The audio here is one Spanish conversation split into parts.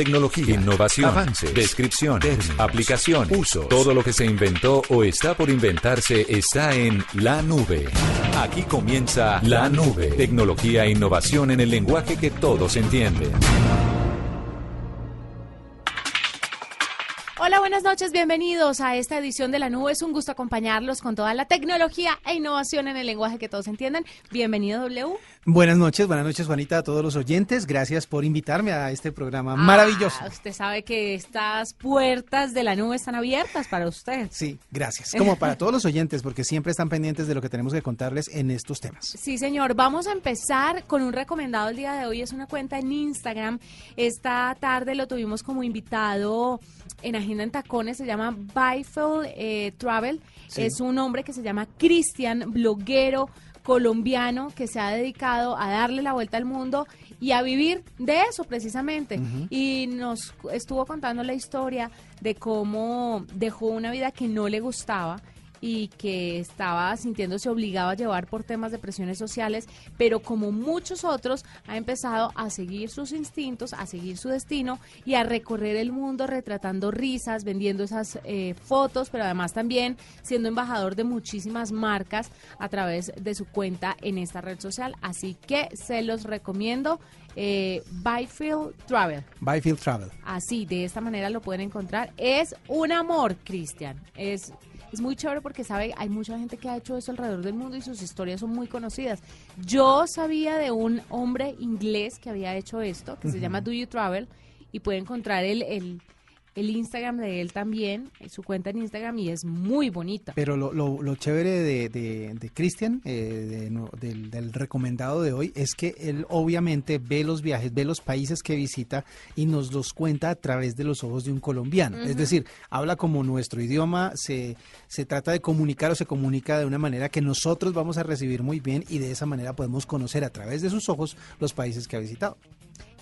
Tecnología, innovación, avances, descripción, términos, aplicación, uso. Todo lo que se inventó o está por inventarse está en la nube. Aquí comienza la nube. Tecnología e innovación en el lenguaje que todos entienden. Buenas noches, bienvenidos a esta edición de La Nube. Es un gusto acompañarlos con toda la tecnología e innovación en el lenguaje que todos entienden. Bienvenido, W. Buenas noches, buenas noches, Juanita, a todos los oyentes. Gracias por invitarme a este programa maravilloso. Ah, usted sabe que estas puertas de la nube están abiertas para usted. Sí, gracias. Como para todos los oyentes, porque siempre están pendientes de lo que tenemos que contarles en estos temas. Sí, señor. Vamos a empezar con un recomendado el día de hoy. Es una cuenta en Instagram. Esta tarde lo tuvimos como invitado en Agenda en Tacones. Se llama Bifel eh, Travel. Es un hombre que se llama Cristian, bloguero colombiano que se ha dedicado a darle la vuelta al mundo y a vivir de eso precisamente. Y nos estuvo contando la historia de cómo dejó una vida que no le gustaba y que estaba sintiéndose obligado a llevar por temas de presiones sociales, pero como muchos otros ha empezado a seguir sus instintos, a seguir su destino y a recorrer el mundo retratando risas, vendiendo esas eh, fotos, pero además también siendo embajador de muchísimas marcas a través de su cuenta en esta red social. Así que se los recomiendo. Eh, Byfield Travel. Byfield Travel. Así, de esta manera lo pueden encontrar. Es un amor, Cristian. Es es muy chévere porque sabe, hay mucha gente que ha hecho eso alrededor del mundo y sus historias son muy conocidas. Yo sabía de un hombre inglés que había hecho esto, que se llama Do You Travel, y puede encontrar el, el, el Instagram de él también, su cuenta en Instagram, y es muy bonita. Pero lo, lo, chévere de, de, Cristian, eh, del, recomendado de hoy, es que él obviamente ve los viajes, ve los países que visita y nos los cuenta a través de los ojos de un colombiano. Es decir, habla como nuestro idioma, se, se trata de comunicar o se comunica de una manera que nosotros vamos a recibir muy bien y de esa manera podemos conocer a través de sus ojos los países que ha visitado.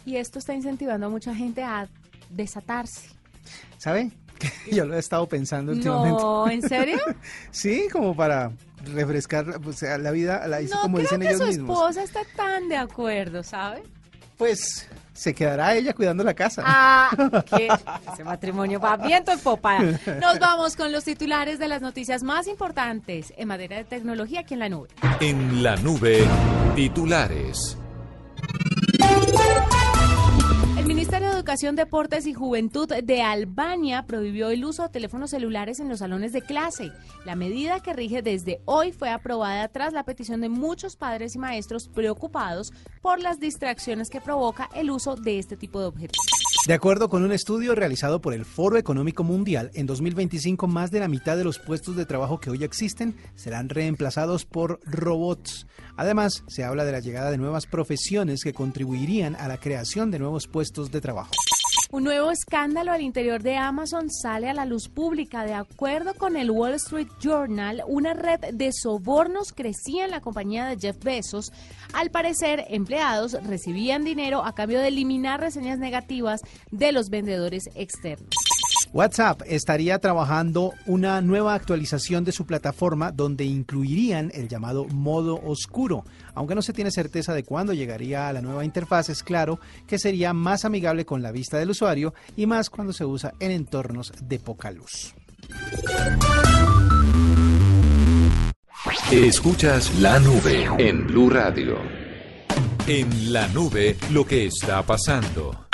Y esto está incentivando a mucha gente a desatarse ¿Sabe? Yo lo he estado pensando últimamente. No, ¿en serio? sí, como para refrescar o sea, la vida, la hizo como dicen ellos mismos. su esposa está tan de acuerdo, ¿sabe? Pues se quedará ella cuidando la casa. Ah, que ese matrimonio va viento en popa. Nos vamos con los titulares de las noticias más importantes en materia de tecnología aquí en la nube. En la nube, titulares. Ministerio de Educación, Deportes y Juventud de Albania prohibió el uso de teléfonos celulares en los salones de clase. La medida que rige desde hoy fue aprobada tras la petición de muchos padres y maestros preocupados por las distracciones que provoca el uso de este tipo de objetos. De acuerdo con un estudio realizado por el Foro Económico Mundial, en 2025 más de la mitad de los puestos de trabajo que hoy existen serán reemplazados por robots. Además, se habla de la llegada de nuevas profesiones que contribuirían a la creación de nuevos puestos de trabajo. Un nuevo escándalo al interior de Amazon sale a la luz pública. De acuerdo con el Wall Street Journal, una red de sobornos crecía en la compañía de Jeff Bezos. Al parecer, empleados recibían dinero a cambio de eliminar reseñas negativas de los vendedores externos. WhatsApp estaría trabajando una nueva actualización de su plataforma donde incluirían el llamado modo oscuro. Aunque no se tiene certeza de cuándo llegaría a la nueva interfaz, es claro que sería más amigable con la vista del usuario y más cuando se usa en entornos de poca luz. Escuchas la nube en Blue Radio. En la nube, lo que está pasando.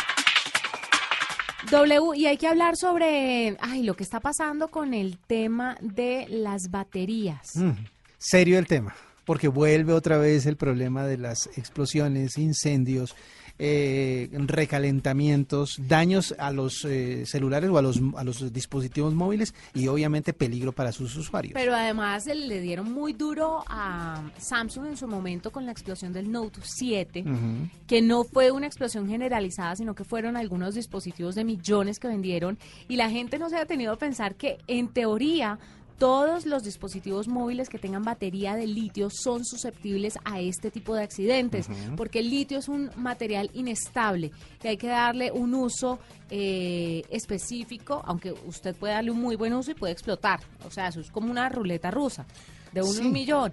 W, y hay que hablar sobre ay, lo que está pasando con el tema de las baterías. Mm, serio el tema, porque vuelve otra vez el problema de las explosiones, incendios, eh, recalentamientos, daños a los eh, celulares o a los, a los dispositivos móviles y obviamente peligro para sus usuarios. Pero además le dieron muy duro a Samsung en su momento con la explosión del Note 7, que no fue una explosión generalizada, sino que fueron algunos dispositivos de millones que vendieron y la gente no se ha tenido a pensar que en teoría todos los dispositivos móviles que tengan batería de litio son susceptibles a este tipo de accidentes, porque el litio es un material inestable que hay que darle un uso eh, específico, aunque usted puede darle un muy buen uso y puede explotar. O sea, eso es como una ruleta rusa. de un millón.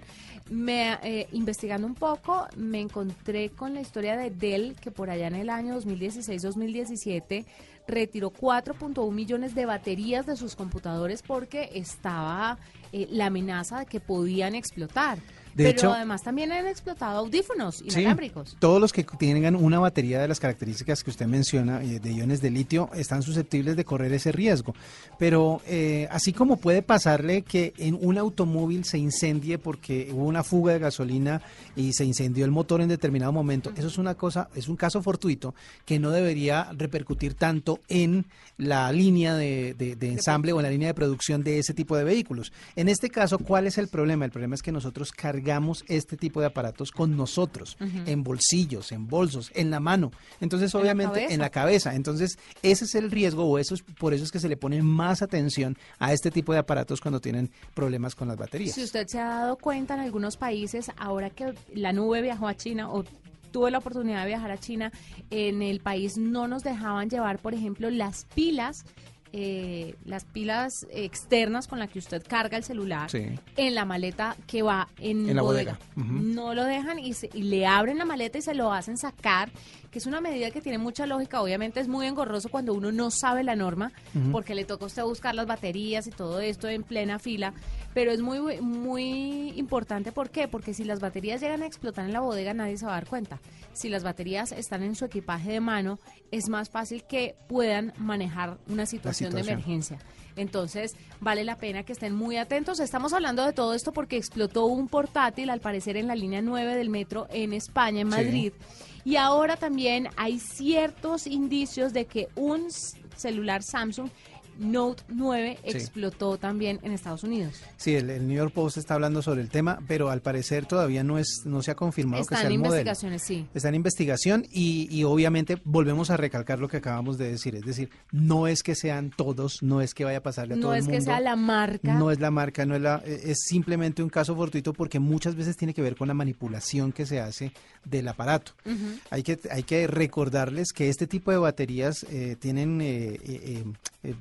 Me, eh, investigando un poco, me encontré con la historia de Dell, que por allá en el año 2016-2017 retiró 4.1 millones de baterías de sus computadores porque estaba eh, la amenaza de que podían explotar. De Pero además también han explotado audífonos inalámbricos. todos los que tengan una batería de las características que usted menciona eh, de iones de litio están susceptibles de correr ese riesgo. Pero eh, así como puede pasarle que en un automóvil se incendie porque hubo una fuga de gasolina y se incendió el motor en determinado momento, eso es una cosa, es un caso fortuito que no debería repercutir tanto en la línea de, ensamble o en la línea de producción de ese tipo de vehículos. En este caso, ¿cuál es el problema? El problema es que nosotros cargamos cargamos este tipo de aparatos con nosotros, en bolsillos, en bolsos, en la mano. Entonces, obviamente, en la cabeza. Entonces, ese es el riesgo o eso es, por eso es que se le pone más atención a este tipo de aparatos cuando tienen problemas con las baterías. Si usted se ha dado cuenta en algunos países, ahora que la nube viajó a China o tuve la oportunidad de viajar a China, en el país no nos dejaban llevar, por ejemplo, las pilas eh, las pilas externas con las que usted carga el celular en la maleta que va en, la bodega. No lo dejan y, y, le abren la maleta y se lo hacen sacar que es una medida que tiene mucha lógica. Obviamente es muy engorroso cuando uno no sabe la norma, porque le toca a usted buscar las baterías y todo esto en plena fila, pero es muy, muy importante. ¿Por qué? Porque si las baterías llegan a explotar en la bodega, nadie se va a dar cuenta. Si las baterías están en su equipaje de mano, es más fácil que puedan manejar una situación, de emergencia. Entonces, vale la pena que estén muy atentos. Estamos hablando de todo esto porque explotó un portátil, al parecer, en la línea 9 del metro en España, en Madrid. Y ahora también hay ciertos indicios de que un celular Samsung Note 9 explotó también en Estados Unidos. Sí, el, New York Post está hablando sobre el tema, pero al parecer todavía no es no se ha confirmado que sea el modelo. Está en investigaciones, sí. Está en investigación y, y, obviamente volvemos a recalcar lo que acabamos de decir, es decir, no es que sean todos, no es que vaya a pasarle a todo el mundo. No es que sea la marca. No es la marca, no es la es simplemente un caso fortuito porque muchas veces tiene que ver con la manipulación que se hace del aparato. Hay que hay que recordarles que este tipo de baterías eh, tienen eh, eh, eh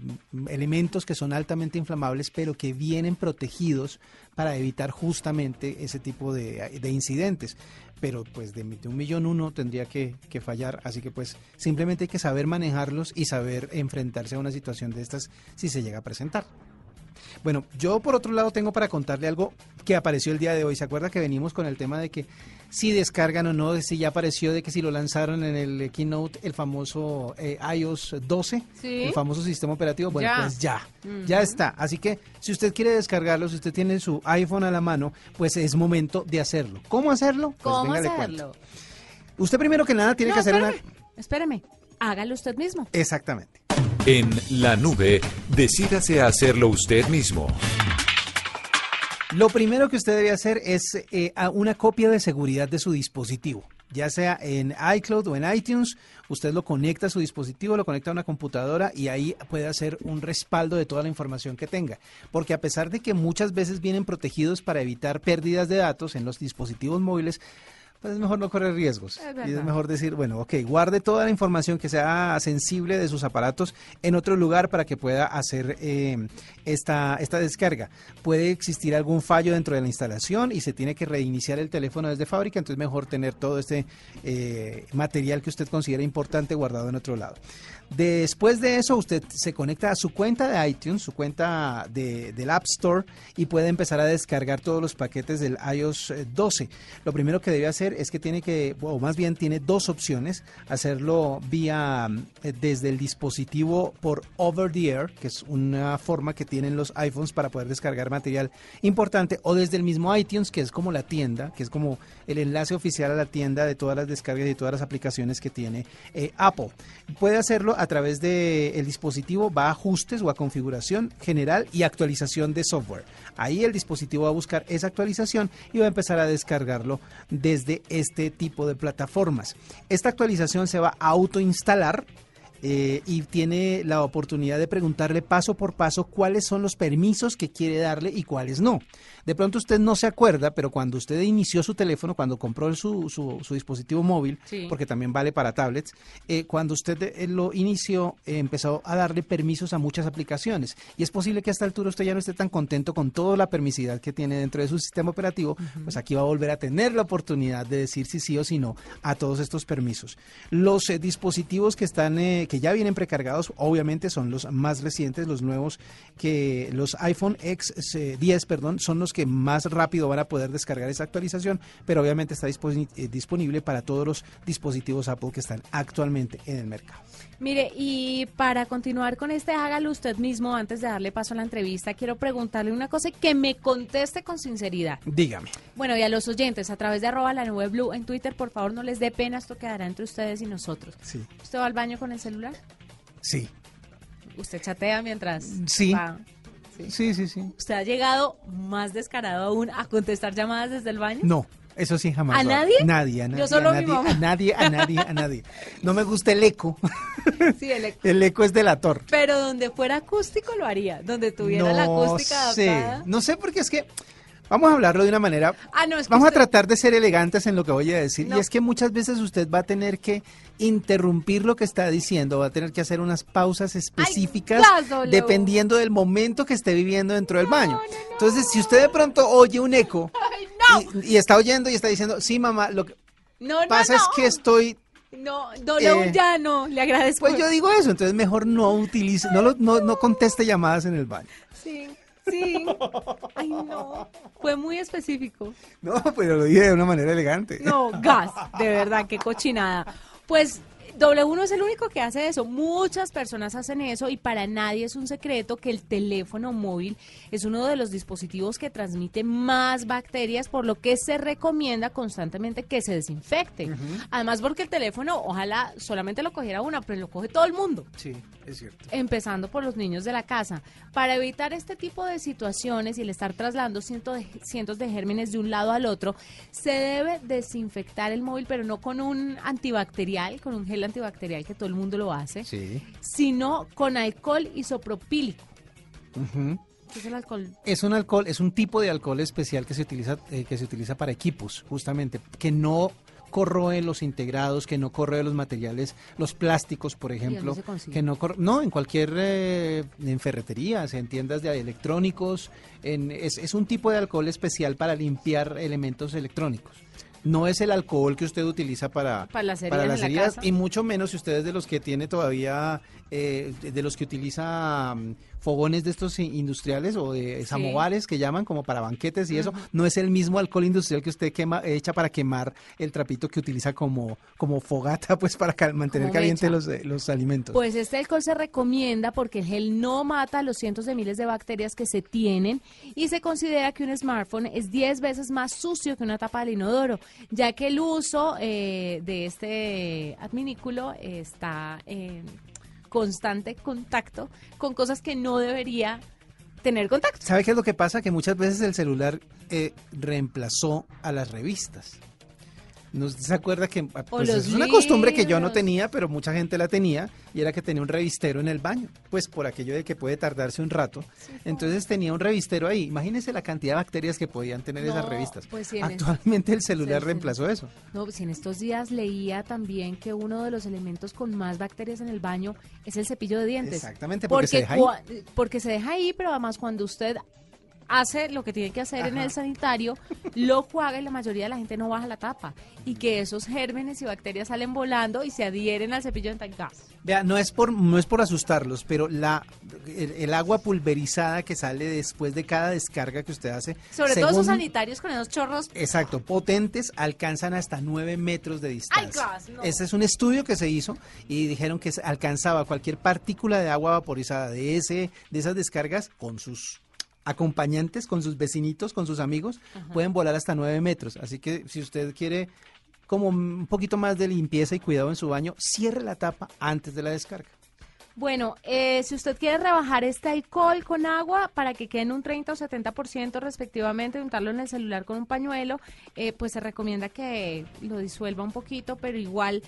elementos que son altamente inflamables, pero que vienen protegidos para evitar justamente ese tipo de, incidentes. Pero pues de, un millón uno tendría que, que, fallar, así que pues simplemente hay que saber manejarlos y saber enfrentarse a una situación de estas si se llega a presentar. Bueno, yo por otro lado tengo para contarle algo que apareció el día de hoy. ¿Se acuerda que venimos con el tema de que si descargan o no, de si ya apareció de que si lo lanzaron en el Keynote el famoso eh, iOS 12, el famoso sistema operativo, bueno, pues ya, ya está. Así que si usted quiere descargarlo, si usted tiene su iPhone a la mano, pues es momento de hacerlo. ¿Cómo hacerlo? Pues ¿Cómo hacerlo? Usted primero que nada tiene que hacer una... Espéreme, hágalo usted mismo. Exactamente. En la nube, decídase a hacerlo usted mismo. Lo primero que usted debe hacer es eh, una copia de seguridad de su dispositivo ya sea en iCloud o en iTunes, usted lo conecta a su dispositivo, lo conecta a una computadora y ahí puede hacer un respaldo de toda la información que tenga. Porque a pesar de que muchas veces vienen protegidos para evitar pérdidas de datos en los dispositivos móviles, pues es mejor no correr riesgos. y es mejor decir, bueno, ok, guarde toda la información que sea sensible de sus aparatos en otro lugar para que pueda hacer eh, esta, esta descarga. Puede existir algún fallo dentro de la instalación y se tiene que reiniciar el teléfono desde fábrica, entonces es mejor tener todo este eh, material que usted considera importante guardado en otro lado. Después de eso, usted se conecta a su cuenta de iTunes, su cuenta de, del App Store, y puede empezar a descargar todos los paquetes del iOS 12. Eh, Lo primero que debe hacer es que tiene que, o más bien tiene dos opciones, hacerlo vía eh, desde el dispositivo por over the air, que es una forma que tienen los iPhones para poder descargar material importante, o desde el mismo iTunes, que es como la tienda, que es como el enlace oficial a la tienda de todas las descargas y todas las aplicaciones que tiene eh, Apple. Puede hacerlo a través del el dispositivo, va a ajustes o a configuración general y actualización de software. Ahí el dispositivo va a buscar esa actualización y va a empezar a descargarlo desde este tipo de plataformas. Esta actualización se va a autoinstalar eh, y tiene la oportunidad de preguntarle paso por paso cuáles son los permisos que quiere darle y cuáles no. De pronto usted no se acuerda, pero cuando usted inició su teléfono, cuando compró su, su, dispositivo móvil, porque también vale para tablets, eh, cuando usted eh, lo inició, empezó a darle permisos a muchas aplicaciones. Y es posible que a esta altura usted ya no esté tan contento con toda la permisidad que tiene dentro de su sistema operativo, pues aquí va a volver a tener la oportunidad de decir si sí o si no a todos estos permisos. Los dispositivos que están que ya vienen precargados, obviamente son los más recientes, los nuevos, que los iPhone X 10, perdón, son los que más rápido van a poder descargar esa actualización, pero obviamente está eh, disponible para todos los dispositivos Apple que están actualmente en el mercado. Mire, y para continuar con este, hágalo usted mismo antes de darle paso a la entrevista. Quiero preguntarle una cosa y que me conteste con sinceridad. Dígame. Bueno, y a los oyentes, a través de arroba la nube blue en Twitter, por favor, no les dé pena, esto quedará entre ustedes y nosotros. Sí. ¿Usted va al baño con el celular? Sí. ¿Usted chatea mientras sí. Sí. sí, sí, ¿Usted ha llegado más descarado aún a contestar llamadas desde el baño? No. Eso sí jamás. ¿A nadie? Nadie, a nadie. Yo solo a nadie, mi mamá. a nadie, a nadie, a nadie. No me gusta el eco. Sí, el eco. El eco es delator. Pero donde fuera acústico lo haría, donde tuviera la acústica adaptada. No sé, porque es que Vamos a hablarlo de una manera. Ah, no, es vamos a tratar de ser elegantes en lo que voy a decir. Y es que muchas veces usted va a tener que interrumpir lo que está diciendo, va a tener que hacer unas pausas específicas dependiendo del momento que esté viviendo dentro del baño. Entonces, si usted de pronto oye un eco y, está oyendo y está diciendo, sí, mamá, lo que pasa es que estoy no, eh, ya no, le agradezco. Pues yo digo eso, entonces mejor no utilice, no, no, no conteste llamadas en el baño. Sí. Sí. Ay, no. Fue muy específico. No, pero lo dije de una manera elegante. No, gas. De verdad, qué cochinada. Pues W1 es el único que hace eso. Muchas personas hacen eso y para nadie es un secreto que el teléfono móvil es uno de los dispositivos que transmite más bacterias, por lo que se recomienda constantemente que se desinfecte. Además, porque el teléfono, ojalá solamente lo cogiera una, pero lo coge todo el mundo. Sí, es cierto. Empezando por los niños de la casa. Para evitar este tipo de situaciones y el estar trasladando cientos de, cientos de gérmenes de un lado al otro, se debe desinfectar el móvil, pero no con un antibacterial, con un gel antibacterial que todo el mundo lo hace, sino con alcohol isopropílico. ¿Qué es el alcohol? Es un alcohol, es un tipo de alcohol especial que se utiliza, eh, que se utiliza para equipos, justamente, que no corroe los integrados, que no corroe los materiales, los plásticos, por ejemplo, que no no en cualquier eh, en ferreterías, en tiendas de electrónicos, en, es, es un tipo de alcohol especial para limpiar elementos electrónicos no es el alcohol que usted utiliza para, para las heridas, y mucho menos si usted es de los que tiene todavía, eh, de los que utiliza mm, fogones de estos industriales o de samovares que llaman como para banquetes y eso, no es el mismo alcohol industrial que usted quema, echa para quemar el trapito que utiliza como, como fogata, pues para mantener caliente los, eh, los alimentos. Pues este alcohol se recomienda porque el gel no mata los cientos de miles de bacterias que se tienen y se considera que un smartphone es 10 veces más sucio que una tapa de inodoro, ya que el uso eh, de este adminículo está en constante contacto con cosas que no debería tener contacto. ¿Sabe qué es lo que pasa? Que muchas veces el celular eh, reemplazó a las revistas. ¿No se acuerda que pues, es una costumbre que yo no tenía, pero mucha gente la tenía, y era que tenía un revistero en el baño, pues por aquello de que puede tardarse un rato. Entonces tenía un revistero ahí. Imagínese la cantidad de bacterias que podían tener esas revistas. Pues Actualmente el celular reemplazó eso. No, pues en estos días leía también que uno de los elementos con más bacterias en el baño es el cepillo de dientes. Exactamente, porque, se deja ahí. Porque se deja ahí, pero además cuando usted hace lo que tiene que hacer en el sanitario, lo juega y la mayoría de la gente no baja la tapa. Y que esos gérmenes y bacterias salen volando y se adhieren al cepillo de gas. Vea, no es por, no es por asustarlos, pero la, el, agua pulverizada que sale después de cada descarga que usted hace. Sobre todo esos sanitarios con esos chorros. Exacto, potentes, alcanzan hasta 9 metros de distancia. Ese es un estudio que se hizo y dijeron que alcanzaba cualquier partícula de agua vaporizada de, ese, de esas descargas con sus acompañantes, con sus vecinitos, con sus amigos, pueden volar hasta 9 metros. Así que si usted quiere como un poquito más de limpieza y cuidado en su baño, cierre la tapa antes de la descarga. Bueno, eh, si usted quiere rebajar este alcohol con agua para que quede en un 30 o 70% respectivamente, untarlo en el celular con un pañuelo, eh, pues se recomienda que lo disuelva un poquito, pero igual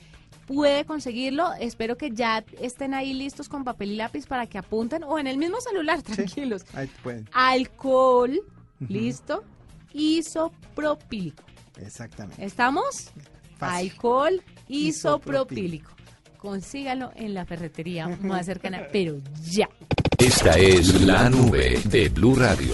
puede conseguirlo. Espero que ya estén ahí listos con papel y lápiz para que apunten o en el mismo celular, tranquilos. ahí pueden. Alcohol, listo, isopropílico. Exactamente. ¿Estamos? Alcohol isopropílico. Consígalo en la ferretería más cercana, pero ya. Esta es la nube de Blue Radio.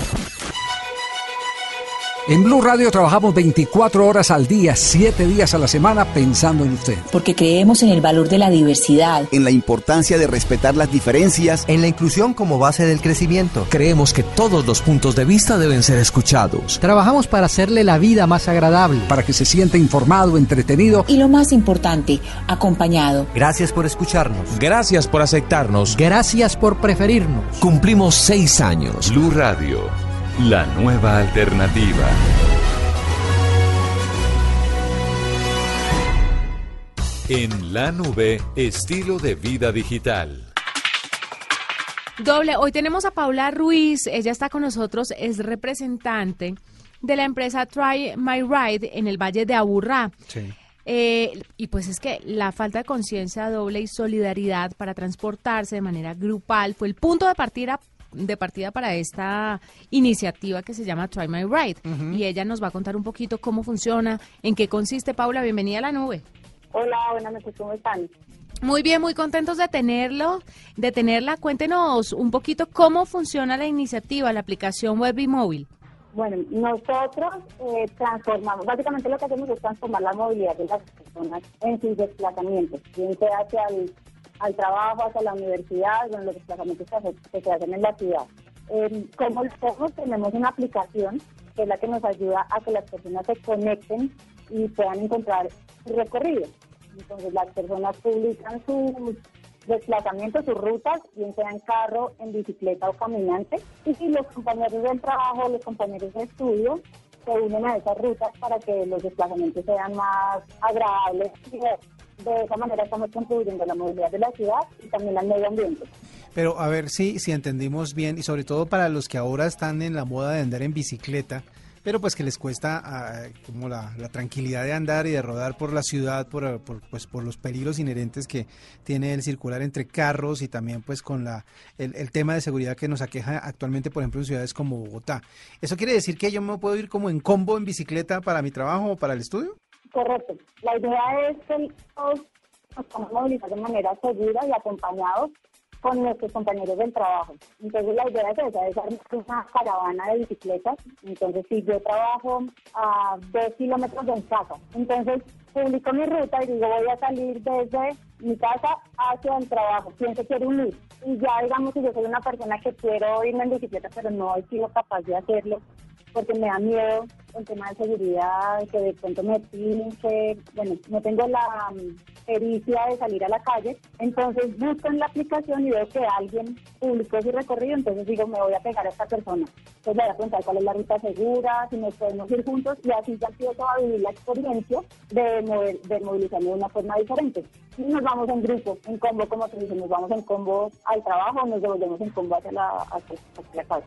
En Blue Radio trabajamos 24 horas al día, 7 días a la semana pensando en usted. Porque creemos en el valor de la diversidad. En la importancia de respetar las diferencias. En la inclusión como base del crecimiento. Creemos que todos los puntos de vista deben ser escuchados. Trabajamos para hacerle la vida más agradable. Para que se sienta informado, entretenido. Y lo más importante, acompañado. Gracias por escucharnos. Gracias por aceptarnos. Gracias por preferirnos. Cumplimos seis años. Blue Radio la nueva alternativa. En la nube, estilo de vida digital. Doble, hoy tenemos a Paula Ruiz, ella está con nosotros, es representante de la empresa Try My Ride en el Valle de Aburrá. Sí. Eh, y pues es que la falta de conciencia doble y solidaridad para transportarse de manera grupal fue el punto de partida de partida para esta iniciativa que se llama Try My Ride. Y ella nos va a contar un poquito cómo funciona, en qué consiste. Paula, bienvenida a la nube. Hola, buenas noches, ¿cómo están? Muy bien, muy contentos de tenerlo, de tenerla. Cuéntenos un poquito cómo funciona la iniciativa, la aplicación web y móvil. Bueno, nosotros eh, transformamos, básicamente lo que hacemos es transformar la movilidad de las personas en sus desplazamientos, bien sea hacia el al trabajo, hacia la universidad, bueno, los desplazamientos que se hacen en la ciudad. Eh, como hacemos, tenemos una aplicación que es la que nos ayuda a que las personas se conecten y puedan encontrar su recorrido. Entonces las personas publican sus desplazamientos, sus rutas, bien sea en carro, en bicicleta o caminante, y si los compañeros del trabajo, los compañeros de estudio se unen a esas rutas para que los desplazamientos sean más agradables y de esa manera estamos contribuyendo a la movilidad de la ciudad y también al medio ambiente. Pero a ver si, si entendimos bien, y sobre todo para los que ahora están en la moda de andar en bicicleta, pero pues que les cuesta ah, como la, tranquilidad de andar y de rodar por la ciudad, por, pues, por los peligros inherentes que tiene el circular entre carros y también pues con la, el, el, tema de seguridad que nos aqueja actualmente, por ejemplo, en ciudades como Bogotá. ¿Eso quiere decir que yo me puedo ir como en combo en bicicleta para mi trabajo o para el estudio? Correcto. La idea es que todos nos podamos movilizar de manera segura y acompañados con nuestros compañeros del trabajo. Entonces la idea es esa, una caravana de bicicletas. Entonces si yo trabajo a dos kilómetros de casa, entonces publico mi ruta y digo voy a salir desde mi casa hacia el trabajo. ¿Quién se quiere unir? Y ya digamos que yo soy una persona que quiero irme en bicicleta, pero no he sido capaz de hacerlo porque me da miedo el tema de seguridad, que de pronto me pinche, bueno, no tengo la um, pericia de salir a la calle, entonces busco en la aplicación y veo que alguien publicó su recorrido, entonces digo, me voy a pegar a esta persona. Le voy a preguntar cuál es la ruta segura, si nos podemos ir juntos y así ya empiezo a vivir la experiencia de, mover, de movilizarme de una forma diferente. Y nos vamos en grupo, en combo, como te dije, nos vamos en combo al trabajo, nos devolvemos en combo hacia la, hacia la casa.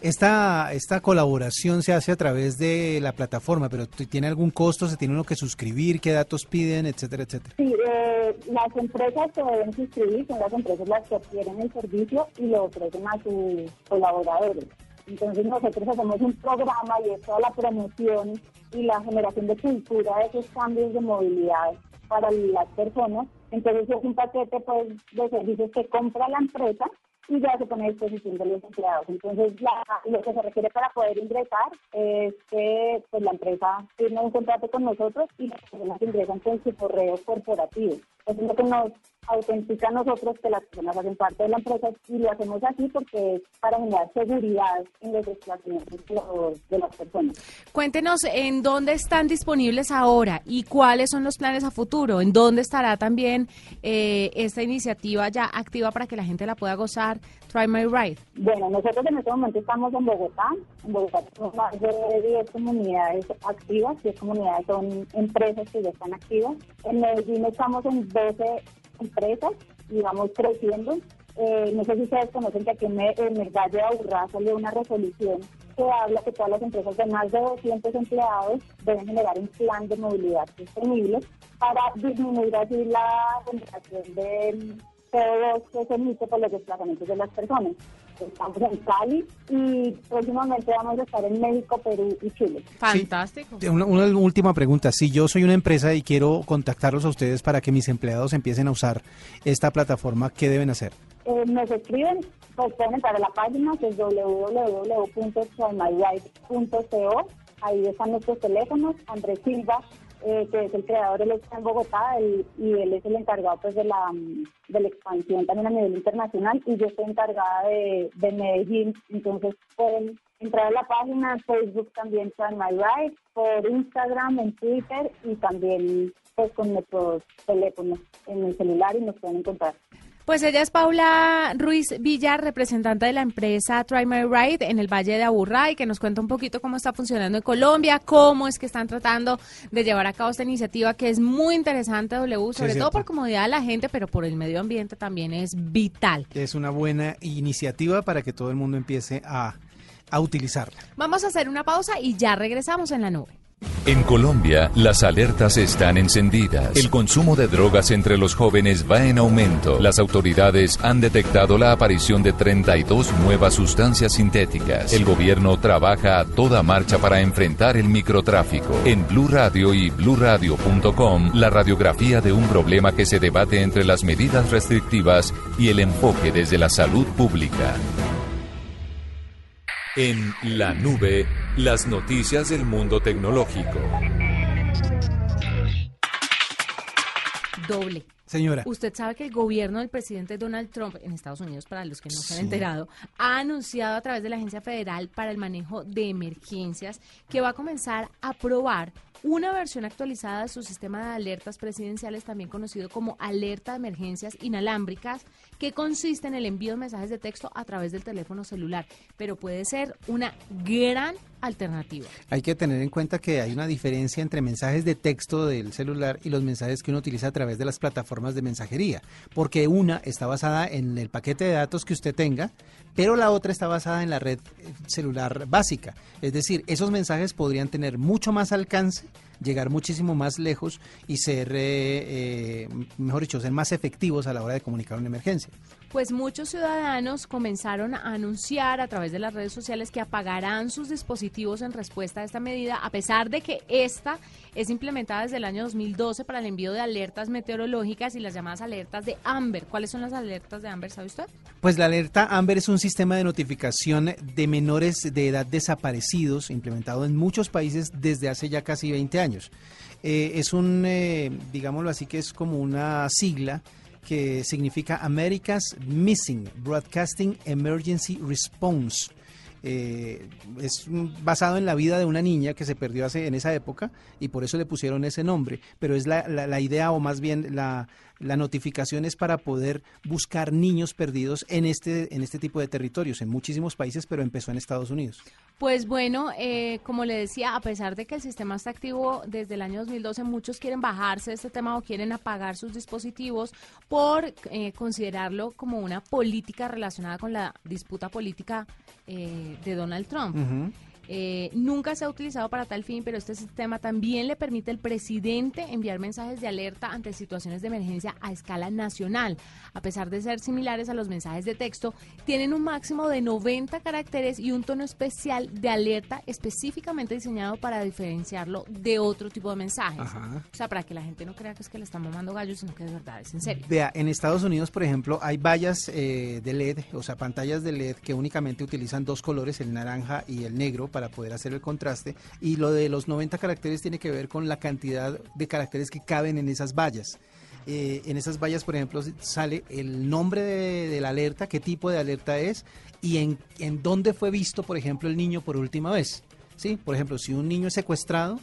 Esta, esta colaboración se hace a través de la plataforma, pero ¿tiene algún costo? ¿Se tiene uno que suscribir? ¿Qué datos piden? Etcétera, etcétera. Sí, eh, las empresas se deben suscribir, son las empresas las que obtienen el servicio y lo ofrecen a sus colaboradores. Entonces nosotros hacemos un programa y es toda la promoción y la generación de cultura de esos cambios de movilidad para las personas. Entonces es un paquete pues, de servicios que compra la empresa y ya se pone a disposición de los empleados. Entonces, lo que se requiere para poder ingresar es que pues, la empresa firme un contrato con nosotros y las personas ingresan con su correo corporativo. Es lo que nos autentica a nosotros que las personas hacen parte de la empresa y lo hacemos así porque es para generar seguridad en los desplazamientos de las personas. Cuéntenos en dónde están disponibles ahora y cuáles son los planes a futuro, en dónde estará también eh, esta iniciativa ya activa para que la gente la pueda gozar, Try My Ride. Bueno, nosotros en este momento estamos en Bogotá, en Bogotá tenemos más de 10 comunidades activas, 10 comunidades son empresas que ya están activas, en Medellín estamos en 12 empresas y vamos creciendo. Eh, no sé si ustedes conocen que aquí en, el Valle de Aburrá salió una resolución que habla que todas las empresas de más de 200 empleados deben generar un plan de movilidad sostenible para disminuir así la generación de CO2 que se emite por los desplazamientos de las personas. Estamos en Cali y próximamente vamos a estar en México, Perú y Chile. Fantástico. Una, última pregunta. Si yo soy una empresa y quiero contactarlos a ustedes para que mis empleados empiecen a usar esta plataforma, ¿qué deben hacer? Eh, nos escriben, pues pueden entrar a la página que es. Ahí están nuestros teléfonos. Andrés Silva eh, que es el creador, él está en Bogotá y él es el encargado pues de la, de la expansión también a nivel internacional y yo estoy encargada de, de Medellín, entonces pueden entrar a la página, Facebook también Try My Ride, por Instagram, en Twitter y también pues con nuestros teléfonos en el celular y nos pueden encontrar. Pues ella es Paula Ruiz Villar, representante de la empresa Try My Ride en el Valle de Aburrá y que nos cuenta un poquito cómo está funcionando en Colombia, cómo es que están tratando de llevar a cabo esta iniciativa que es muy interesante, W, sobre todo por comodidad de la gente, pero por el medio ambiente también es vital. Es una buena iniciativa para que todo el mundo empiece a, a utilizarla. Vamos a hacer una pausa y ya regresamos en la nube. En Colombia, las alertas están encendidas. El consumo de drogas entre los jóvenes va en aumento. Las autoridades han detectado la aparición de 32 nuevas sustancias sintéticas. El gobierno trabaja a toda marcha para enfrentar el microtráfico. En Blue Radio y bluradio.com, la radiografía de un problema que se debate entre las medidas restrictivas y el enfoque desde la salud pública. En la nube, las noticias del mundo tecnológico. Doble. Señora. Usted sabe que el gobierno del presidente Donald Trump en Estados Unidos, para los que no se han enterado, ha anunciado a través de la Agencia Federal para el Manejo de Emergencias que va a comenzar a probar una versión actualizada de su sistema de alertas presidenciales, también conocido como alerta de emergencias inalámbricas, que consiste en el envío de mensajes de texto a través del teléfono celular, pero puede ser una gran Hay que tener en cuenta que hay una diferencia entre mensajes de texto del celular y los mensajes que uno utiliza a través de las plataformas de mensajería, porque una está basada en el paquete de datos que usted tenga, pero la otra está basada en la red celular básica. Es decir, esos mensajes podrían tener mucho más alcance llegar muchísimo más lejos y ser, eh, eh, mejor dicho, ser más efectivos a la hora de comunicar una emergencia. Pues muchos ciudadanos comenzaron a anunciar a través de las redes sociales que apagarán sus dispositivos en respuesta a esta medida, a pesar de que esta es implementada desde el año 2012 para el envío de alertas meteorológicas y las llamadas alertas de Amber. ¿Cuáles son las alertas de Amber, sabe usted? Pues la alerta Amber es un sistema de notificación de menores de edad desaparecidos implementado en muchos países desde hace ya casi 20 años. Eh, es un, eh, digámoslo así, que es como una sigla que significa America's Missing Broadcasting Emergency Response. Eh, es basado en la vida de una niña que se perdió hace en esa época y por eso le pusieron ese nombre, pero es la, la, idea o más bien la, la, notificación es para poder buscar niños perdidos en este, en este tipo de territorios, en muchísimos países, pero empezó en Estados Unidos. Pues bueno, eh, como le decía, a pesar de que el sistema está activo desde el año 2012, muchos quieren bajarse de este tema o quieren apagar sus dispositivos por eh, considerarlo como una política relacionada con la disputa política eh, de Donald Trump. Eh, nunca se ha utilizado para tal fin, pero este sistema también le permite al presidente enviar mensajes de alerta ante situaciones de emergencia a escala nacional. A pesar de ser similares a los mensajes de texto, tienen un máximo de 90 caracteres y un tono especial de alerta específicamente diseñado para diferenciarlo de otro tipo de mensajes. O sea, para que la gente no crea que es que le están mamando gallos, sino que de verdad es en serio. Vea, en Estados Unidos, por ejemplo, hay vallas eh, de LED, o sea, pantallas de LED que únicamente utilizan dos colores, el naranja y el negro, para poder hacer el contraste. Y lo de los 90 caracteres tiene que ver con la cantidad de caracteres que caben en esas vallas. Eh, en esas vallas, por ejemplo, sale el nombre de, la alerta, qué tipo de alerta es y en, en dónde fue visto, por ejemplo, el niño por última vez. ¿Sí? Por ejemplo, si un niño es secuestrado,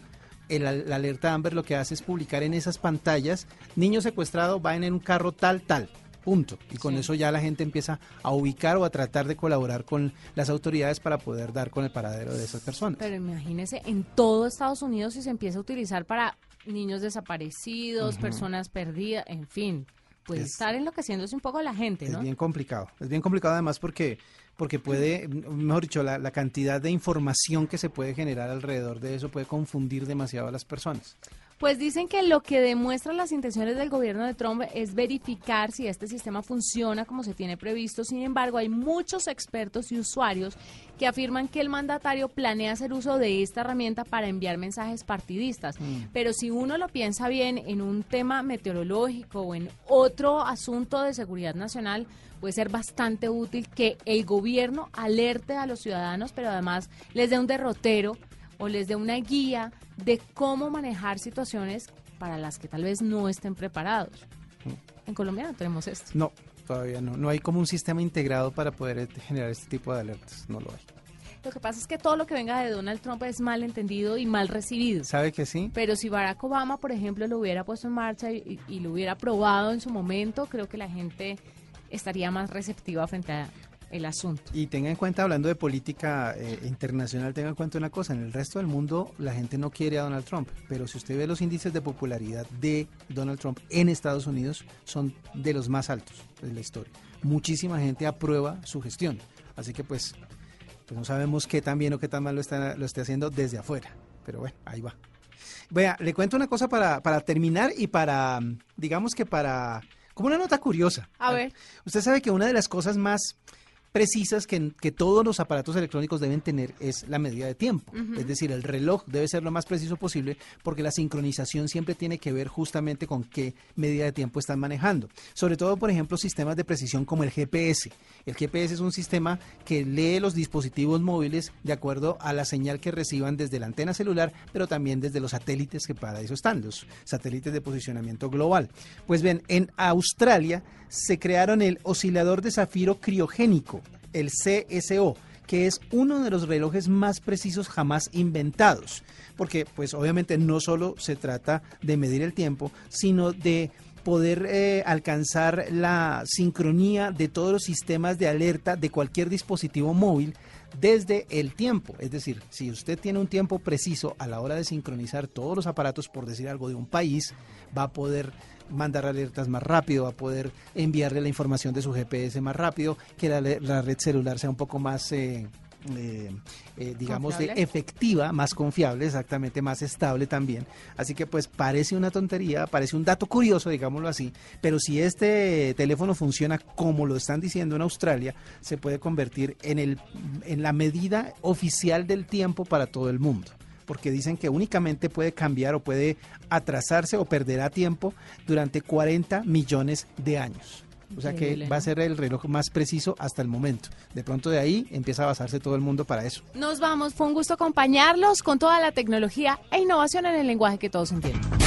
el, la alerta Amber lo que hace es publicar en esas pantallas, niño secuestrado va en un carro tal, tal punto. Y con eso ya la gente empieza a ubicar o a tratar de colaborar con las autoridades para poder dar con el paradero de esas personas. Pero imagínese en todo Estados Unidos si se empieza a utilizar para niños desaparecidos, personas perdidas, en fin puede Es- estar enloqueciéndose un poco la gente, Es ¿no? bien complicado. Es bien complicado además porque, porque puede, mejor dicho, la, la cantidad de información que se puede generar alrededor de eso puede confundir demasiado a las personas. Pues dicen que lo que demuestra las intenciones del gobierno de Trump es verificar si este sistema funciona como se tiene previsto. Sin embargo, hay muchos expertos y usuarios que afirman que el mandatario planea hacer uso de esta herramienta para enviar mensajes partidistas. Pero si uno lo piensa bien en un tema meteorológico o en otro asunto de seguridad nacional, puede ser bastante útil que el gobierno alerte a los ciudadanos, pero además les dé un derrotero o les dé una guía de cómo manejar situaciones para las que tal vez no estén preparados. En Colombia no tenemos esto. No, todavía no. No hay como un sistema integrado para poder eh, generar este tipo de alertas. No lo hay. Lo que pasa es que todo lo que venga de Donald Trump es mal entendido y mal recibido. ¿Sabe que sí? Pero si Barack Obama, por ejemplo, lo hubiera puesto en marcha y, y lo hubiera aprobado en su momento, creo que la gente estaría más receptiva frente a el asunto. Y tenga en cuenta, hablando de política eh, internacional, tenga en cuenta una cosa, en el resto del mundo la gente no quiere a Donald Trump, pero si usted ve los índices de popularidad de Donald Trump en Estados Unidos, son de los más altos de la historia. Muchísima gente aprueba su gestión, así que pues, pues no sabemos qué tan bien o qué tan mal lo, está, lo esté haciendo desde afuera, pero bueno, ahí va. Vea, le cuento una cosa para, para terminar y para, digamos que para, como una nota curiosa. A ver. Usted sabe que una de las cosas más precisas que, que todos los aparatos electrónicos deben tener es la medida de tiempo. Es decir, el reloj debe ser lo más preciso posible porque la sincronización siempre tiene que ver justamente con qué medida de tiempo están manejando. Sobre todo, por ejemplo, sistemas de precisión como el GPS. El GPS es un sistema que lee los dispositivos móviles de acuerdo a la señal que reciban desde la antena celular, pero también desde los satélites que para eso están, los satélites de posicionamiento global. Pues bien, en Australia se crearon el oscilador de zafiro criogénico, el CSO, que es uno de los relojes más precisos jamás inventados, porque pues obviamente no solo se trata de medir el tiempo, sino de poder eh, alcanzar la sincronía de todos los sistemas de alerta de cualquier dispositivo móvil desde el tiempo. Es decir, si usted tiene un tiempo preciso a la hora de sincronizar todos los aparatos, por decir algo, de un país, va a poder mandar alertas más rápido, va a poder enviarle la información de su GPS más rápido, que la, red celular sea un poco más... eh, eh, eh, digamos, de efectiva, más confiable, exactamente, más estable también. Así que pues parece una tontería, parece un dato curioso, digámoslo así, pero si este teléfono funciona como lo están diciendo en Australia, se puede convertir en, el, en la medida oficial del tiempo para todo el mundo. Porque dicen que únicamente puede cambiar o puede atrasarse o perderá tiempo durante 40 millones de años. O sea que va a ser el reloj más preciso hasta el momento. De pronto de ahí empieza a basarse todo el mundo para eso. Nos vamos, fue un gusto acompañarlos con toda la tecnología e innovación en el lenguaje que todos entienden.